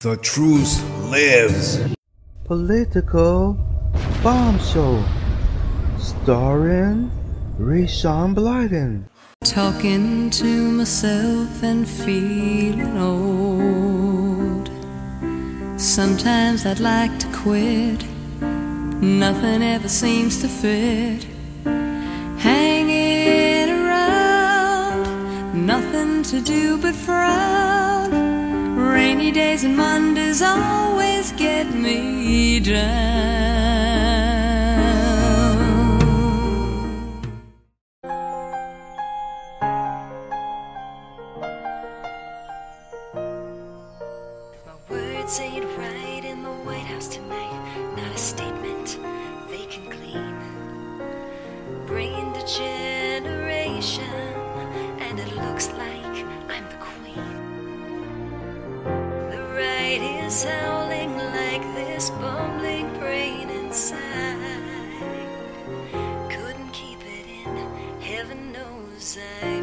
The truth lives. Political bombshell, Show. Starring Rayshawn Blyden. Talking to myself and feeling old. Sometimes I'd like to quit. Nothing ever seems to fit. Hanging around, nothing to do but frown. Rainy days and Mondays always get me down. Knows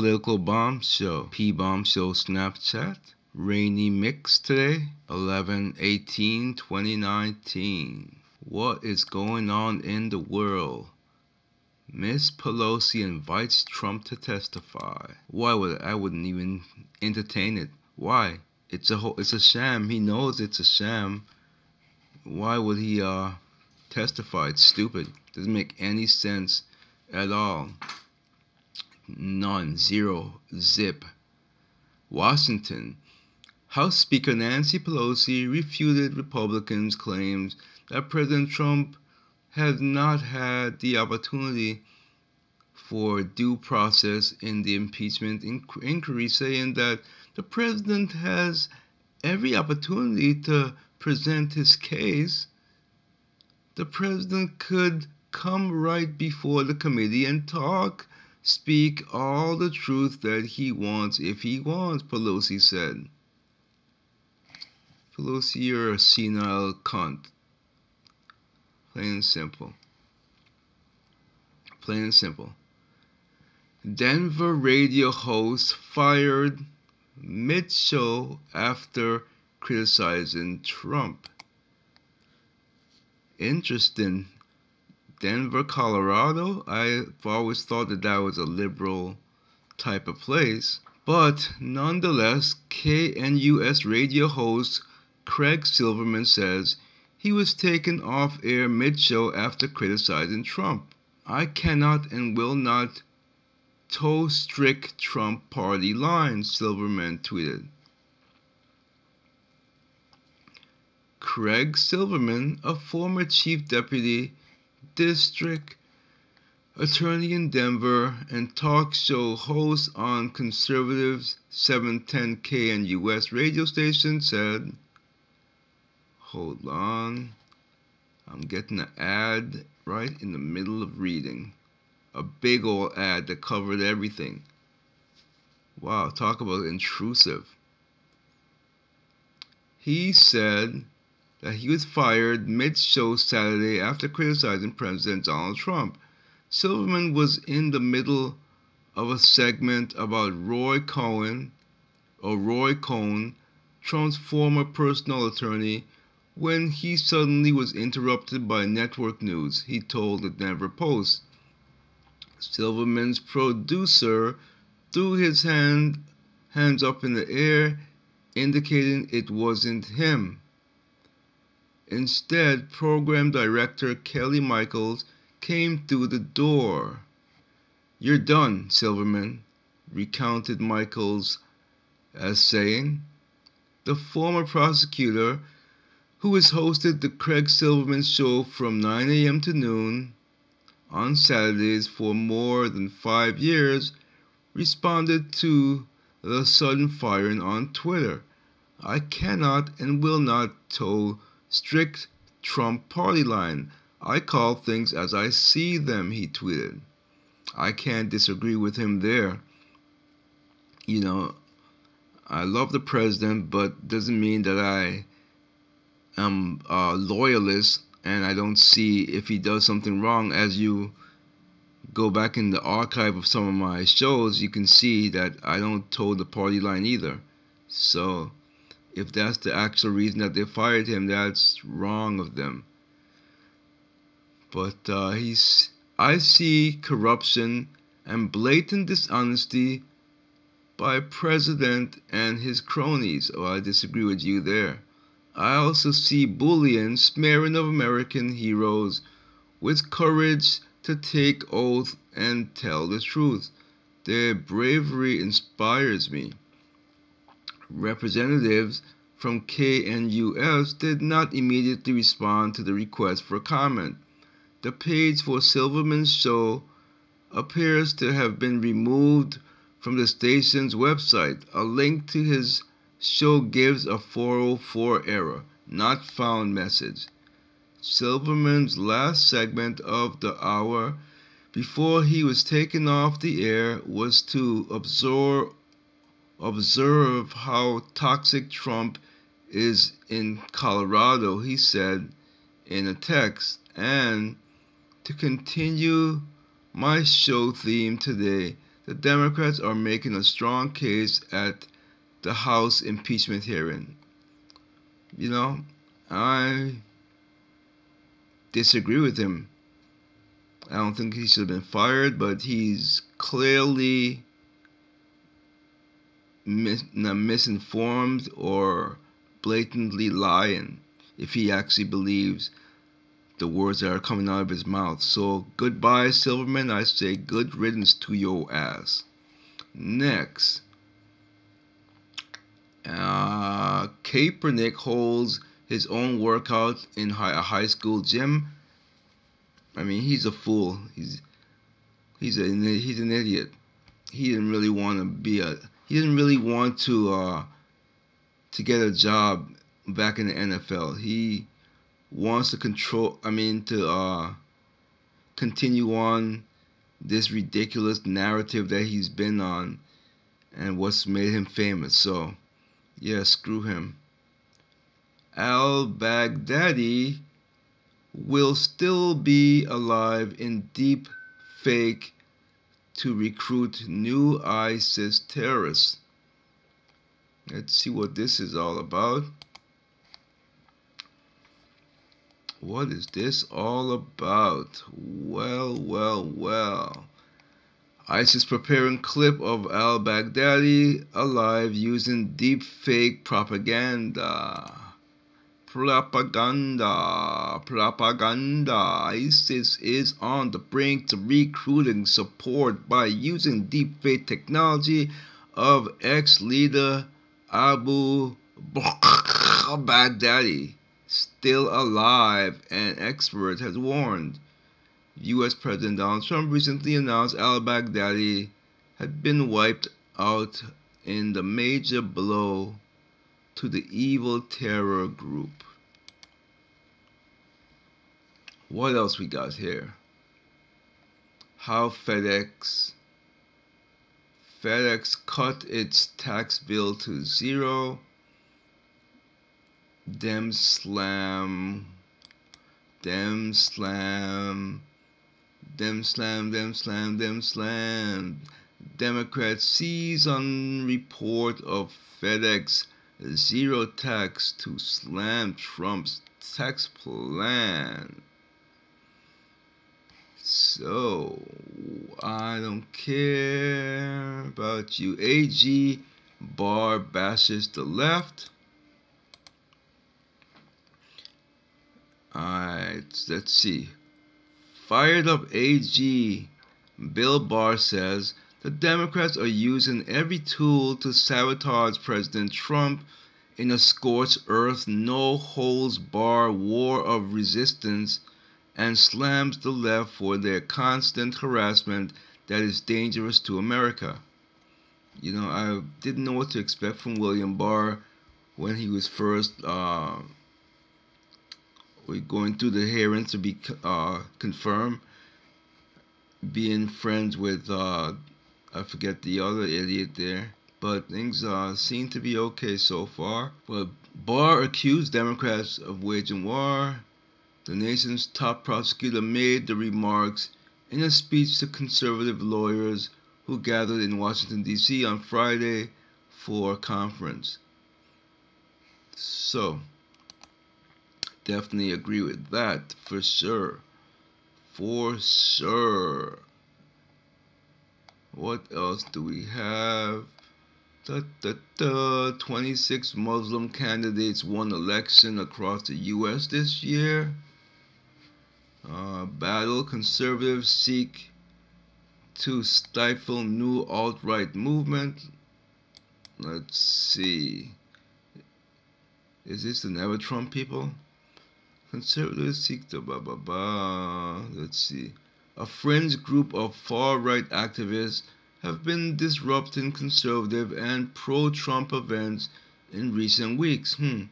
Political Bomb Show. P Bomb Show Snapchat. Rainy mix today, 11 18 2019. What is going on in the world? Miss Pelosi invites Trump to testify. Why would I wouldn't even entertain it? Why? It's a whole, it's a sham. He knows it's a sham. Why would he uh testify? It's stupid. Doesn't make any sense at all. None. Zero. Zip. Washington. House Speaker Nancy Pelosi refuted Republicans' claims that President Trump had not had the opportunity for due process in the impeachment inquiry, saying that the The president has every opportunity to present his case. The president could come right before the committee and talk, speak all the truth that he wants if he wants, Pelosi said. Pelosi, you're a senile cunt. Plain and simple. Plain and simple. Denver radio host fired mid show after criticizing Trump. Interesting. Denver, Colorado. I've always thought that that was a liberal type of place. But nonetheless, KNUS radio host Craig Silverman says he was taken off air mid show after criticizing Trump. I cannot and will not toe strict Trump party lines, Silverman tweeted. Craig Silverman, a former chief deputy district attorney in Denver and talk show host on conservatives 710 KNUS radio station said, Hold on. I'm getting an ad right in the middle of reading. A big old ad that covered everything. Wow, talk about intrusive. He said that he was fired mid show Saturday after criticizing President Donald Trump. Silverman was in the middle of a segment about Roy Cohen, or Roy Cohn, Trump's former personal attorney, when he suddenly was interrupted by network news, he told the Denver Post. Silverman's producer threw his hand hands up in the air, indicating it wasn't him. Instead, program director Kelly Michaels came through the door. You're done, Silverman, recounted Michaels as saying. The former prosecutor who has hosted the Craig Silverman Show from 9 a.m. to noon on Saturdays for more than five years, responded to the sudden firing on Twitter. I cannot and will not toe strict Trump party line. I call things as I see them, he tweeted. I can't disagree with him there. You know, I love the president, but doesn't mean that I am a loyalist and I don't see if he does something wrong. As you go back in the archive of some of my shows, you can see that I don't toe the party line either. So, if that's the actual reason that they fired him, that's wrong of them. But uh, he's, I see corruption and blatant dishonesty by president and his cronies. Oh, I disagree with you there. I also see bullying, smearing of American heroes with courage to take oath and tell the truth. Their bravery inspires me. Representatives from KNUS did not immediately respond to the request for comment. The page for Silverman's show appears to have been removed from the station's website. A link to his show gives a 404 error, not found message. Silverman's last segment of the hour before he was taken off the air was to observe, observe how toxic Trump is in Colorado, he said in a text, and to continue my show theme today, the Democrats are making a strong case at the House impeachment hearing. You know, I disagree with him. I don't think he should have been fired, but he's clearly mis- misinformed or blatantly lying if he actually believes the words that are coming out of his mouth. So, goodbye, Silverman. I say good riddance to your ass. Next. Uh, Kaepernick holds his own workout in high, a high school gym. I mean, he's a fool. He's he's a he's an idiot. He didn't really want to be a. he didn't really want to uh, to get a job back in the NFL. He wants to control. I mean, to uh, continue on this ridiculous narrative that he's been on and what's made him famous. So, yeah, screw him. Al Baghdadi will still be alive in deep fake to recruit new ISIS terrorists. Let's see what this is all about. What is this all about? Well, well, well. ISIS preparing clip of al Baghdadi alive using deep fake propaganda. Propaganda, propaganda. ISIS is on the brink to recruiting support by using deepfake technology of ex leader Abu Baghdadi still alive, an expert has warned. U.S. President Donald Trump recently announced al Baghdadi had been wiped out in the major blow to the evil terror group. What else we got here? How FedEx FedEx cut its tax bill to zero dem slam, dem slam, dem slam, dem slam, dem slam. Democrats seize on report of FedEx zero tax to slam Trump's tax plan. So, I don't care about you. AG Barr bashes the left. Alright, let's see. Fired up AG Bill Barr says the Democrats are using every tool to sabotage President Trump in a scorched earth, no holds bar war of resistance and slams the left for their constant harassment that is dangerous to America. You know, I didn't know what to expect from William Barr when he was first uh, going through the hearing to be uh, confirmed. Being friends with, uh, I forget the other idiot there. But things uh, seem to be okay so far. But Barr accused Democrats of waging war. The nation's top prosecutor made the remarks in a speech to conservative lawyers who gathered in Washington, D.C. on Friday for a conference. So, definitely agree with that for sure. For sure. What else do we have? Da, da, da. 26 Muslim candidates won election across the U.S. this year. Uh, battle conservatives seek to stifle new alt-right movement. Let's see. Is this the Never Trump people? Conservatives seek to blah blah blah. Let's see. A fringe group of far right activists have been disrupting conservative and pro Trump events in recent weeks, hmm.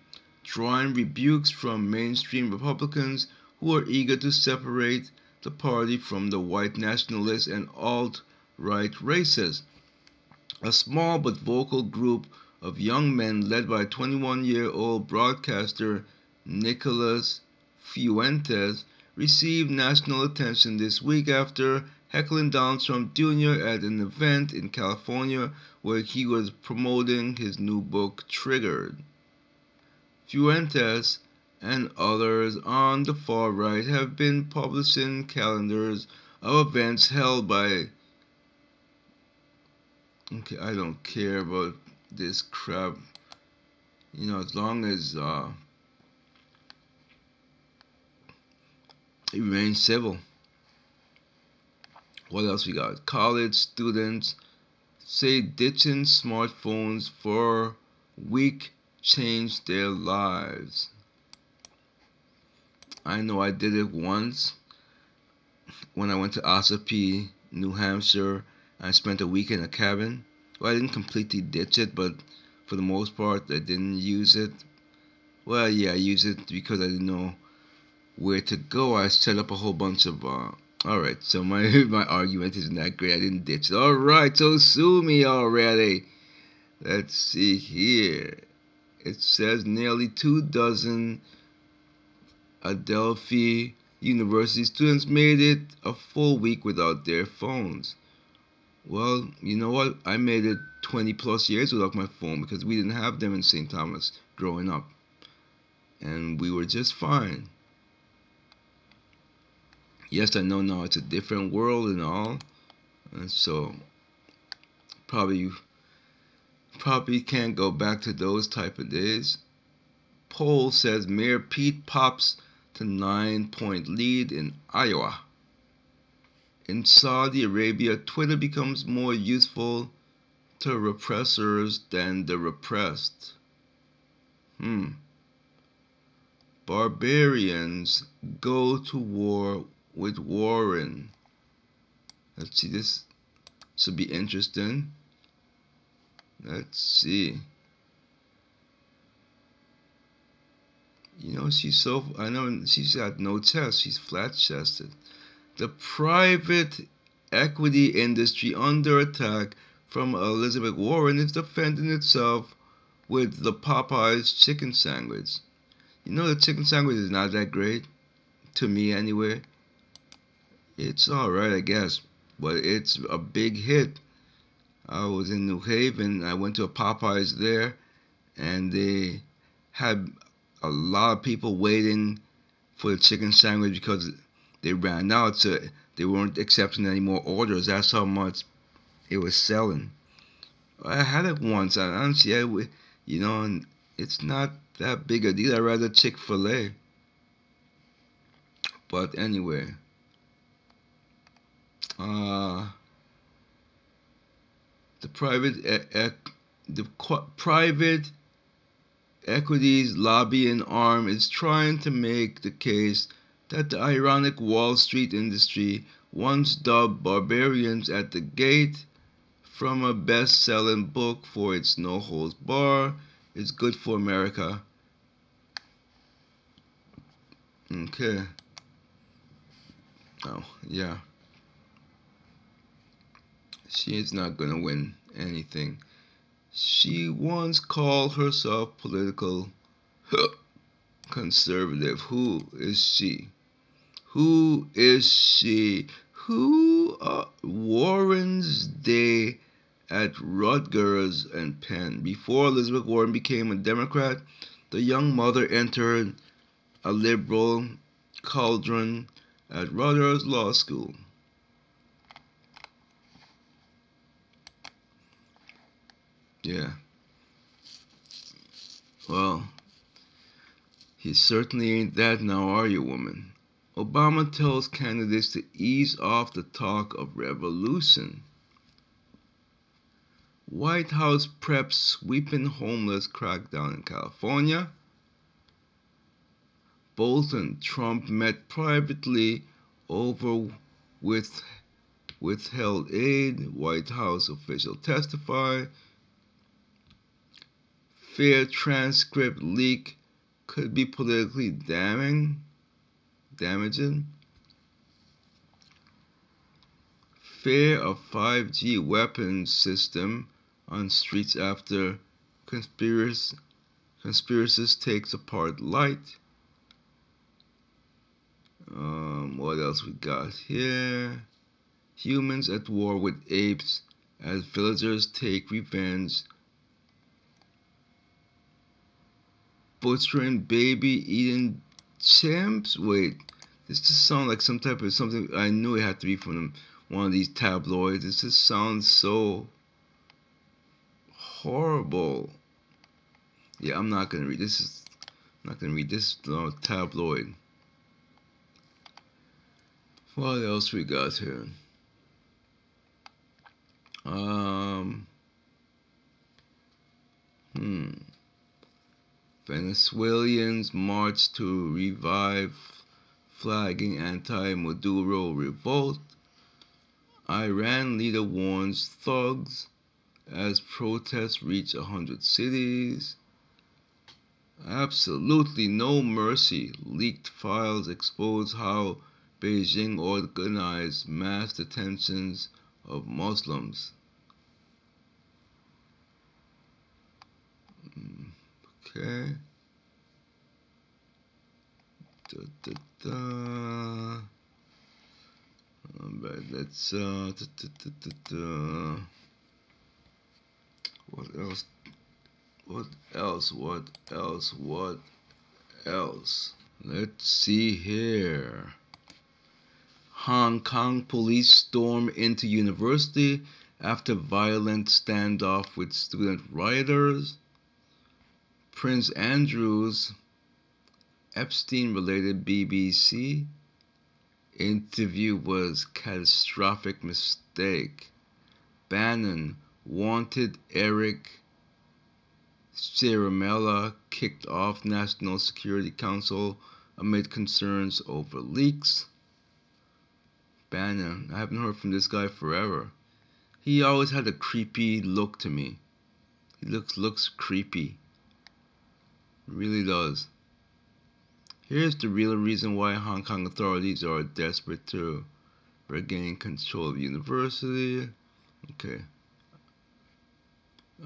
drawing rebukes from mainstream Republicans who are eager to separate the party from the white nationalists and alt right races. A small but vocal group of young men led by 21 year old broadcaster Nicholas Fuentes received national attention this week after heckling Donald Trump Jr. at an event in California where he was promoting his new book, Triggered. Fuentes and others on the far right have been publishing calendars of events held by. Okay, I don't care about this crap. You know, as long as uh, It remains civil. What else we got? College students say ditching smartphones for a week changed their lives. I know I did it once when I went to Ossipee, New Hampshire. I spent a week in a cabin. Well, I didn't completely ditch it, but for the most part, I didn't use it. Well, yeah, I used it because I didn't know where to go. I set up a whole bunch of. Uh, all right, so my my argument isn't that great. I didn't ditch it. All right, so sue me already. Let's see here. It says nearly two dozen Adelphi University students made it a full week without their phones. Well, you know what? I made it 20 plus years without my phone because we didn't have them in St. Thomas growing up. And we were just fine. Yes, I know now it's a different world and all. And so probably probably can't go back to those type of days. Poll says Mayor Pete pops to nine point lead in Iowa. In Saudi Arabia, Twitter becomes more useful to repressors than the repressed. Hmm. Barbarians go to war with Warren. Let's see, this should be interesting. Let's see. You know, she's so, I know she's got no chest, she's flat chested. The private equity industry under attack from Elizabeth Warren is defending itself with the Popeyes chicken sandwich. You know, the chicken sandwich is not that great, to me anyway. It's alright, I guess, but it's a big hit. I was in New Haven, I went to a Popeyes there, and they had a lot of people waiting for the chicken sandwich because they ran out, so they weren't accepting any more orders. That's how much it was selling. I had it once. I see it, you know, and it's not that big a deal. I'd rather Chick Fil A. But anyway, uh, the private e- e- the qu- private equities lobbying arm is trying to make the case that the ironic Wall Street industry once dubbed barbarians at the gate from a best-selling book for its no holds bar is good for America. Okay. Oh, yeah. She is not going to win anything. She once called herself political conservative. Who is she? Who is she? Who Warren's day at Rutgers and Penn. Before Elizabeth Warren became a Democrat, the young mother entered a liberal cauldron at Rutgers Law School. Yeah. Well, he certainly ain't that now, are you, woman? Obama tells candidates to ease off the talk of revolution. White House preps sweeping homeless crackdown in California. Bolton Trump met privately over with withheld aid. White House official testify. Fair transcript leak could be politically damning, damaging. Fear of 5G weapons system on streets after conspiracy takes apart light. Um, what else we got here? Humans at war with apes as villagers take revenge. Butchering baby eating chimps? Wait, this just sounds like some type of something. I knew it had to be from one of these tabloids. This just sounds so horrible. Yeah, I'm not gonna read this. Is I'm not gonna read this uh, tabloid. What else we got here? Um. Hmm. Venezuelans march to revive flagging anti-Maduro revolt. Iran leader warns thugs as protests reach 100 cities. Absolutely no mercy. Leaked files expose how Beijing organized mass detentions of Muslims. Okay. Da, da, da. But let's uh, da, da, da, da, da. what else? What else? What else? What else? Let's see here. Hong Kong police storm into university after violent standoff with student rioters. Prince Andrew's Epstein related BBC interview was catastrophic mistake. Bannon wanted Eric Ciaramella kicked off National Security Council amid concerns over leaks. Bannon, I haven't heard from this guy forever. He always had a creepy look to me. He looks looks creepy really does. Here's the real reason why Hong Kong authorities are desperate to regain control of the university. Okay.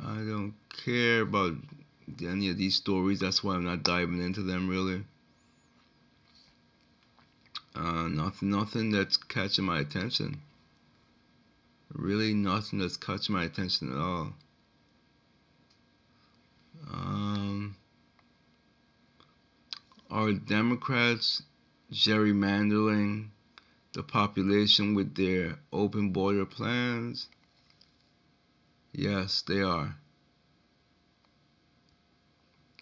I don't care about any of these stories. That's why I'm not diving into them really. Uh, nothing, nothing that's catching my attention. Really, nothing that's catching my attention at all. Um, are Democrats gerrymandering the population with their open border plans? Yes, they are.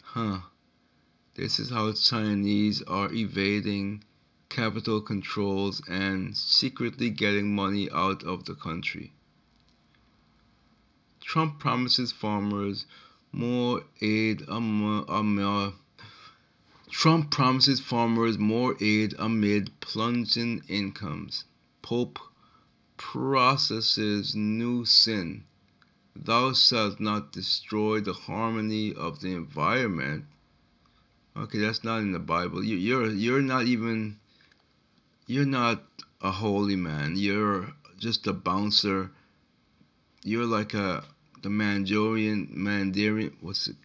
Huh. This is how Chinese are evading capital controls and secretly getting money out of the country. Trump promises farmers more aid amid Trump promises farmers more aid amid plunging incomes. Pope processes new sin. Thou shalt not destroy the harmony of the environment. Okay, that's not in the Bible. You, you're you're not even you're not a holy man. You're just a bouncer. You're like a the Mandarin Mandarin. What's it?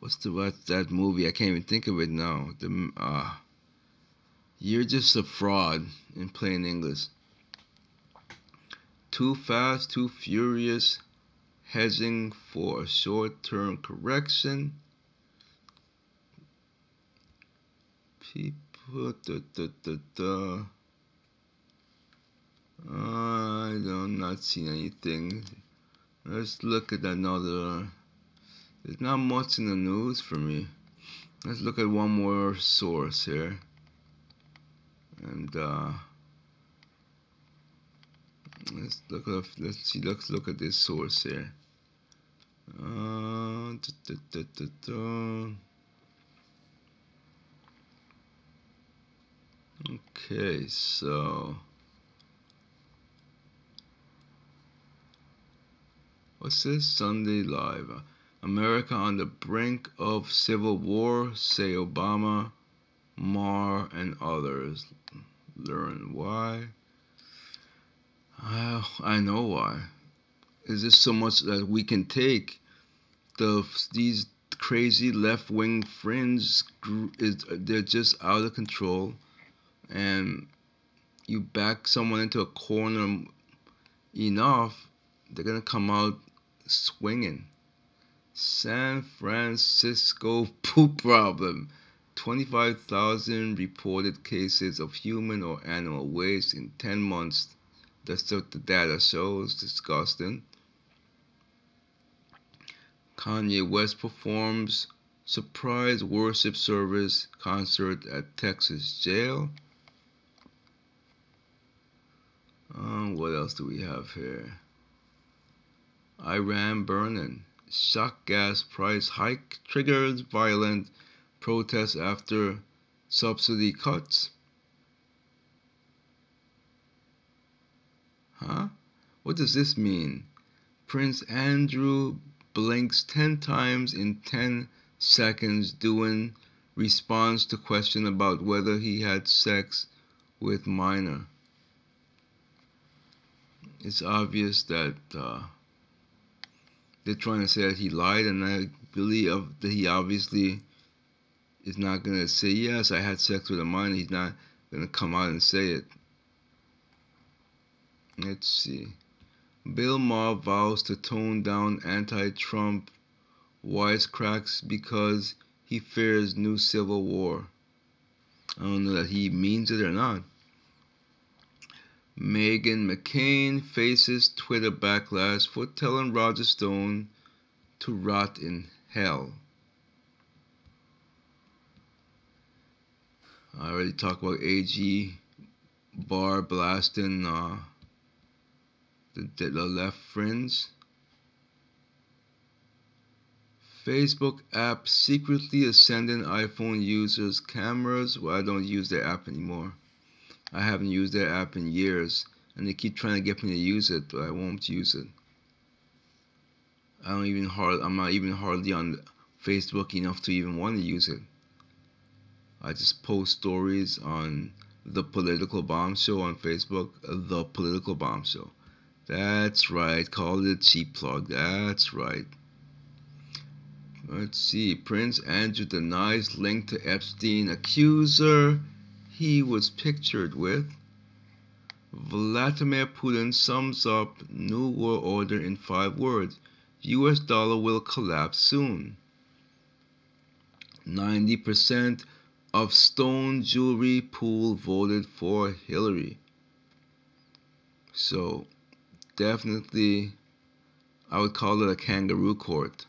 What's the what's that movie? I can't even think of it now. The uh, you're just a fraud in plain English. Too fast, too furious, hedging for a short-term correction. People, da, da, da, da. I don't not see anything. Let's look at another. There's not much in the news for me. Let's look at one more source here. And uh, let's look at let's see let's look at this source here. Uh, da, da, da, okay, so what's this Sunday Live? America on the brink of civil war, say Obama, Maher, and others. Learn why. Uh, I know why. Is this so much that we can take? The these crazy left wing fringe is they're just out of control, and you back someone into a corner enough, they're gonna come out swinging. San Francisco poop problem. 25,000 reported cases of human or animal waste in 10 months. That's what the data shows. Disgusting. Kanye West performs surprise worship service concert at Texas jail. Um, what else do we have here? Iran burning shock gas price hike triggers violent protests after subsidy cuts. Huh? What does this mean? Prince Andrew blinks 10 times in 10 seconds doing response to question about whether he had sex with minor. It's obvious that uh, they're trying to say that he lied, and I believe that he obviously is not going to say yes. I had sex with a minor. He's not going to come out and say it. Let's see. Bill Maher vows to tone down anti-Trump wisecracks because he fears new civil war. I don't know that he means it or not. Meghan McCain faces Twitter backlash for telling Roger Stone to rot in hell. I already talked about AG Barr blasting uh, the, the left friends. Facebook app secretly ascending iPhone users' cameras. Well, I don't use their app anymore. I haven't used their app in years, and they keep trying to get me to use it, but I won't use it. I don't even hard. I'm not even hardly on Facebook enough to even want to use it. I just post stories on the Political Bomb Show on Facebook. The Political Bomb Show. That's right. Call it a cheap plug. That's right. Let's see. Prince Andrew denies link to Epstein accuser he was pictured with. Vladimir Putin sums up New World Order in five words US dollar will collapse soon. 90% of stone jewelry pool voted for Hillary. So, definitely, I would call it a kangaroo court.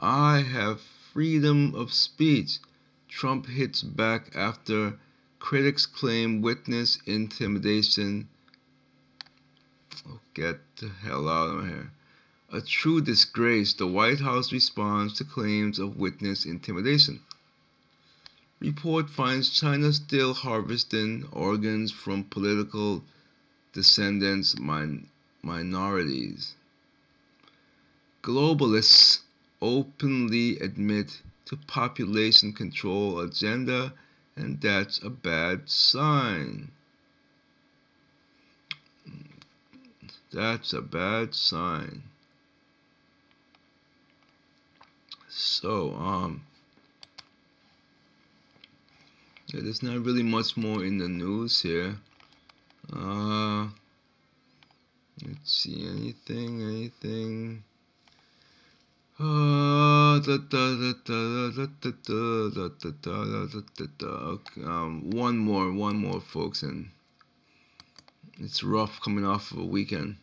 I have freedom of speech. Trump hits back after critics claim witness intimidation. Oh, get the hell out of here. A true disgrace, the White House responds to claims of witness intimidation. Report finds China still harvesting organs from political descendants min- minorities. Globalists openly admit to population control agenda and that's a bad sign. That's a bad sign. So, um, yeah, there's not really much more in the news here. Uh, let's see, anything, anything. Um, one more, one more, folks, and it's rough coming off of a weekend.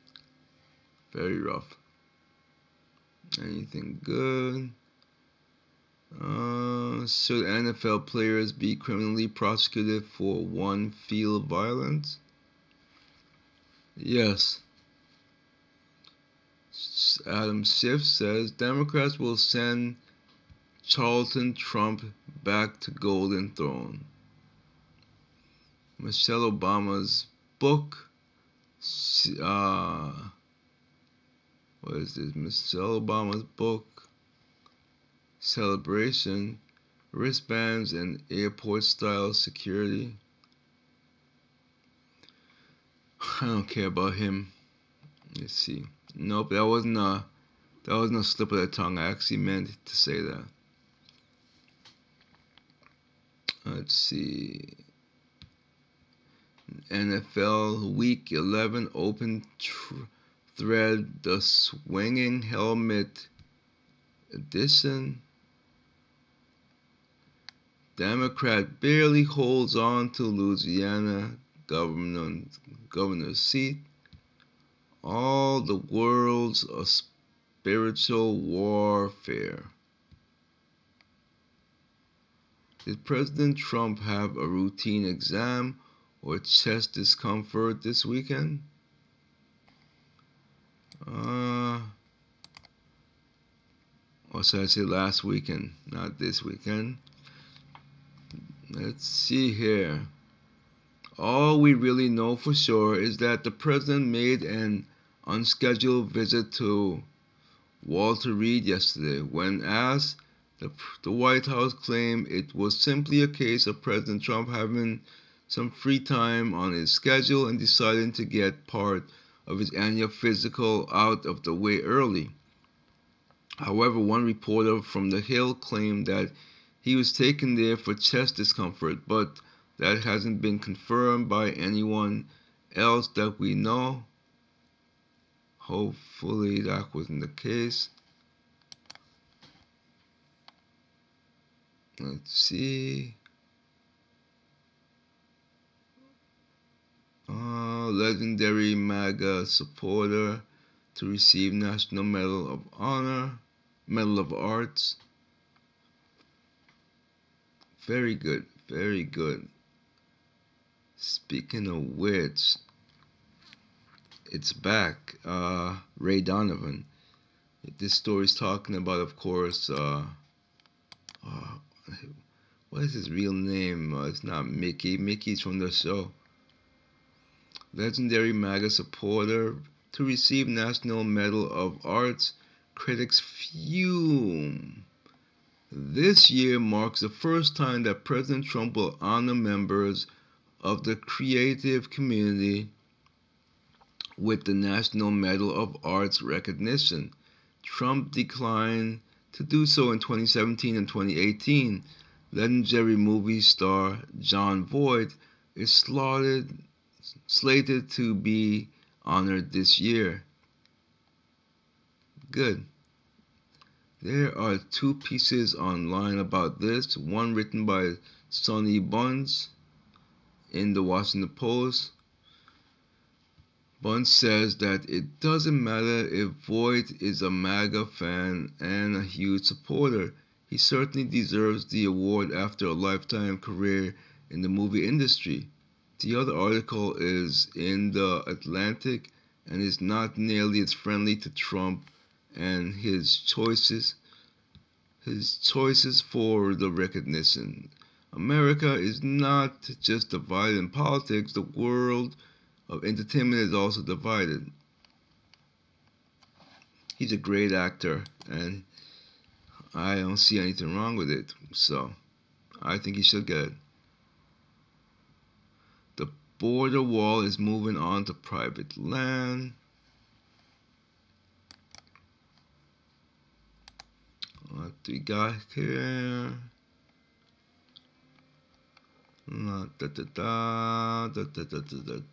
Very rough. Anything good? Uh, should NFL players be criminally prosecuted for one field violence? Yes. Adam Schiff says Democrats will send Charlton Trump back to Golden Throne. Michelle Obama's book, uh, what is this? Michelle Obama's book, Celebration, Wristbands and Airport Style Security. I don't care about him. Let's see. Nope, that wasn't a that wasn't a slip of the tongue. I actually meant to say that. Let's see. NFL Week 11 Open tr- Thread The Swinging Helmet Edition. Democrat barely holds on to Louisiana governor governor's seat all the worlds of spiritual warfare. Did President Trump have a routine exam or chest discomfort this weekend? Uh, or should I say last weekend, not this weekend? Let's see here. All we really know for sure is that the president made an unscheduled visit to Walter Reed yesterday. When asked, the, the White House claimed it was simply a case of President Trump having some free time on his schedule and deciding to get part of his annual physical out of the way early. However, one reporter from The Hill claimed that he was taken there for chest discomfort, but that hasn't been confirmed by anyone else that we know. Hopefully, that wasn't the case. Let's see. Uh, legendary MAGA supporter to receive National Medal of Honor, Medal of Arts. Very good, very good. Speaking of which, it's back. Uh, Ray Donovan. This story is talking about, of course, uh, uh, what is his real name? Uh, it's not Mickey. Mickey's from the show. Legendary MAGA supporter to receive National Medal of Arts. Critics fume. This year marks the first time that President Trump will honor members of the creative community with the National Medal of Arts recognition. Trump declined to do so in 2017 and 2018. Legendary movie star Jon Voight is slaughtered, slated to be honored this year. Good. There are two pieces online about this. One written by Sonny Bunch in the Washington Post. Bunch says that it doesn't matter if Voight is a MAGA fan and a huge supporter. He certainly deserves the award after a lifetime career in the movie industry. The other article is in the Atlantic and is not nearly as friendly to Trump and his choices his choices for the recognition. America is not just divided in politics, the world of entertainment is also divided. He's a great actor and I don't see anything wrong with it. So I think he should get it. The border wall is moving on to private land. What do we got here? Da da da da da da da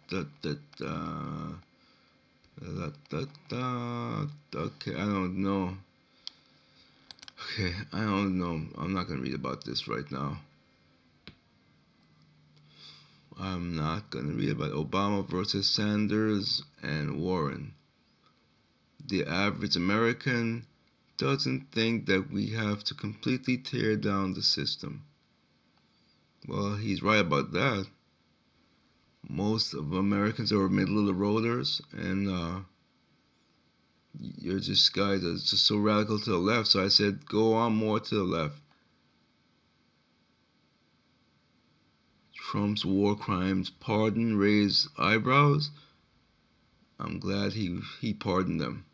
da da da da da da okay I don't know okay I don't know I'm not gonna read about this right now I'm not gonna read about Obama versus Sanders and Warren the average American doesn't think that we have to completely tear down the system well, he's right about that. Most of Americans are middle of the roaders, and uh, you're just guys that's just so radical to the left. So I said, go on more to the left. Trump's war crimes pardon raised eyebrows. I'm glad he he pardoned them.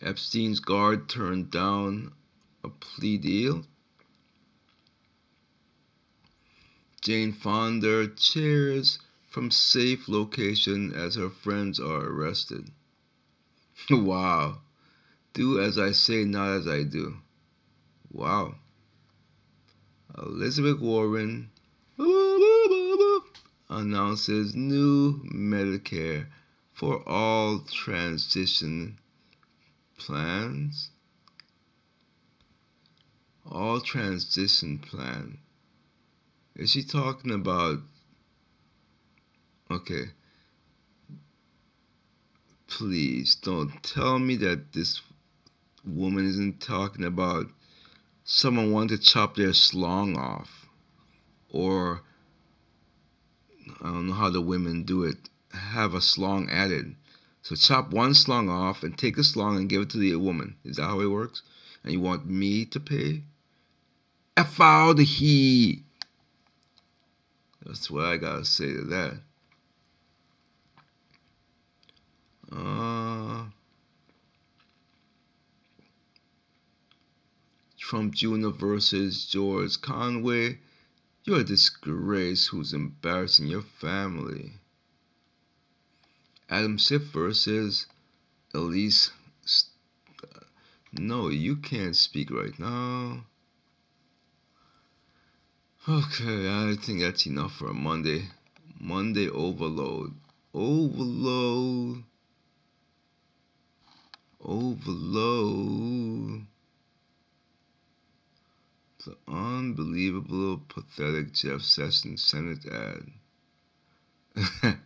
Epstein's guard turned down a plea deal. Jane Fonda cheers from safe location as her friends are arrested. wow. Do as I say, not as I do. Wow. Elizabeth Warren announces new Medicare for all transition plans. All transition plan. Is she talking about okay. Please don't tell me that this woman isn't talking about someone wanting to chop their slong off or I don't know how the women do it have a slong added. So chop one slong off and take a slong and give it to the woman. Is that how it works? And you want me to pay? F out heat that's what I gotta say to that. Uh, Trump Jr. versus George Conway. You're a disgrace who's embarrassing your family. Adam Schiff versus Elise. No, you can't speak right now. Okay, I think that's enough for a Monday. Monday overload. Overload. Overload. The unbelievable, pathetic Jeff Sessions Senate ad.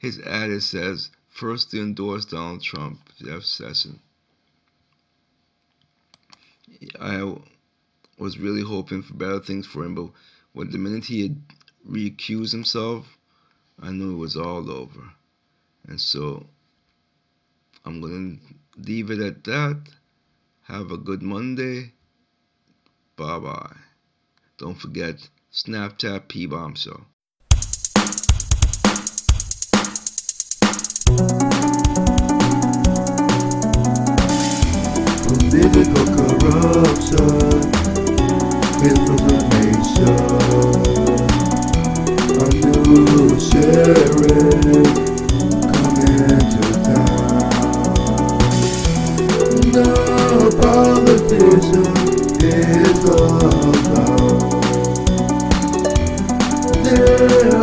His ad it says, first to endorse Donald Trump, Jeff Sessions. I was really hoping for better things for him, but when the minute he had recused himself, I knew it was all over. And so I'm going to leave it at that. Have a good Monday. Bye bye. Don't forget Snapchat P Bomb Show. Corruption A new sheriff coming to town. Politician is. They're too.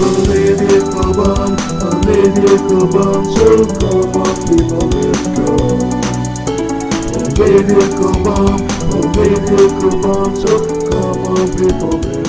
Political bomb, political bomb, so come on people, let's go. Political bomb, political bomb, so come on people,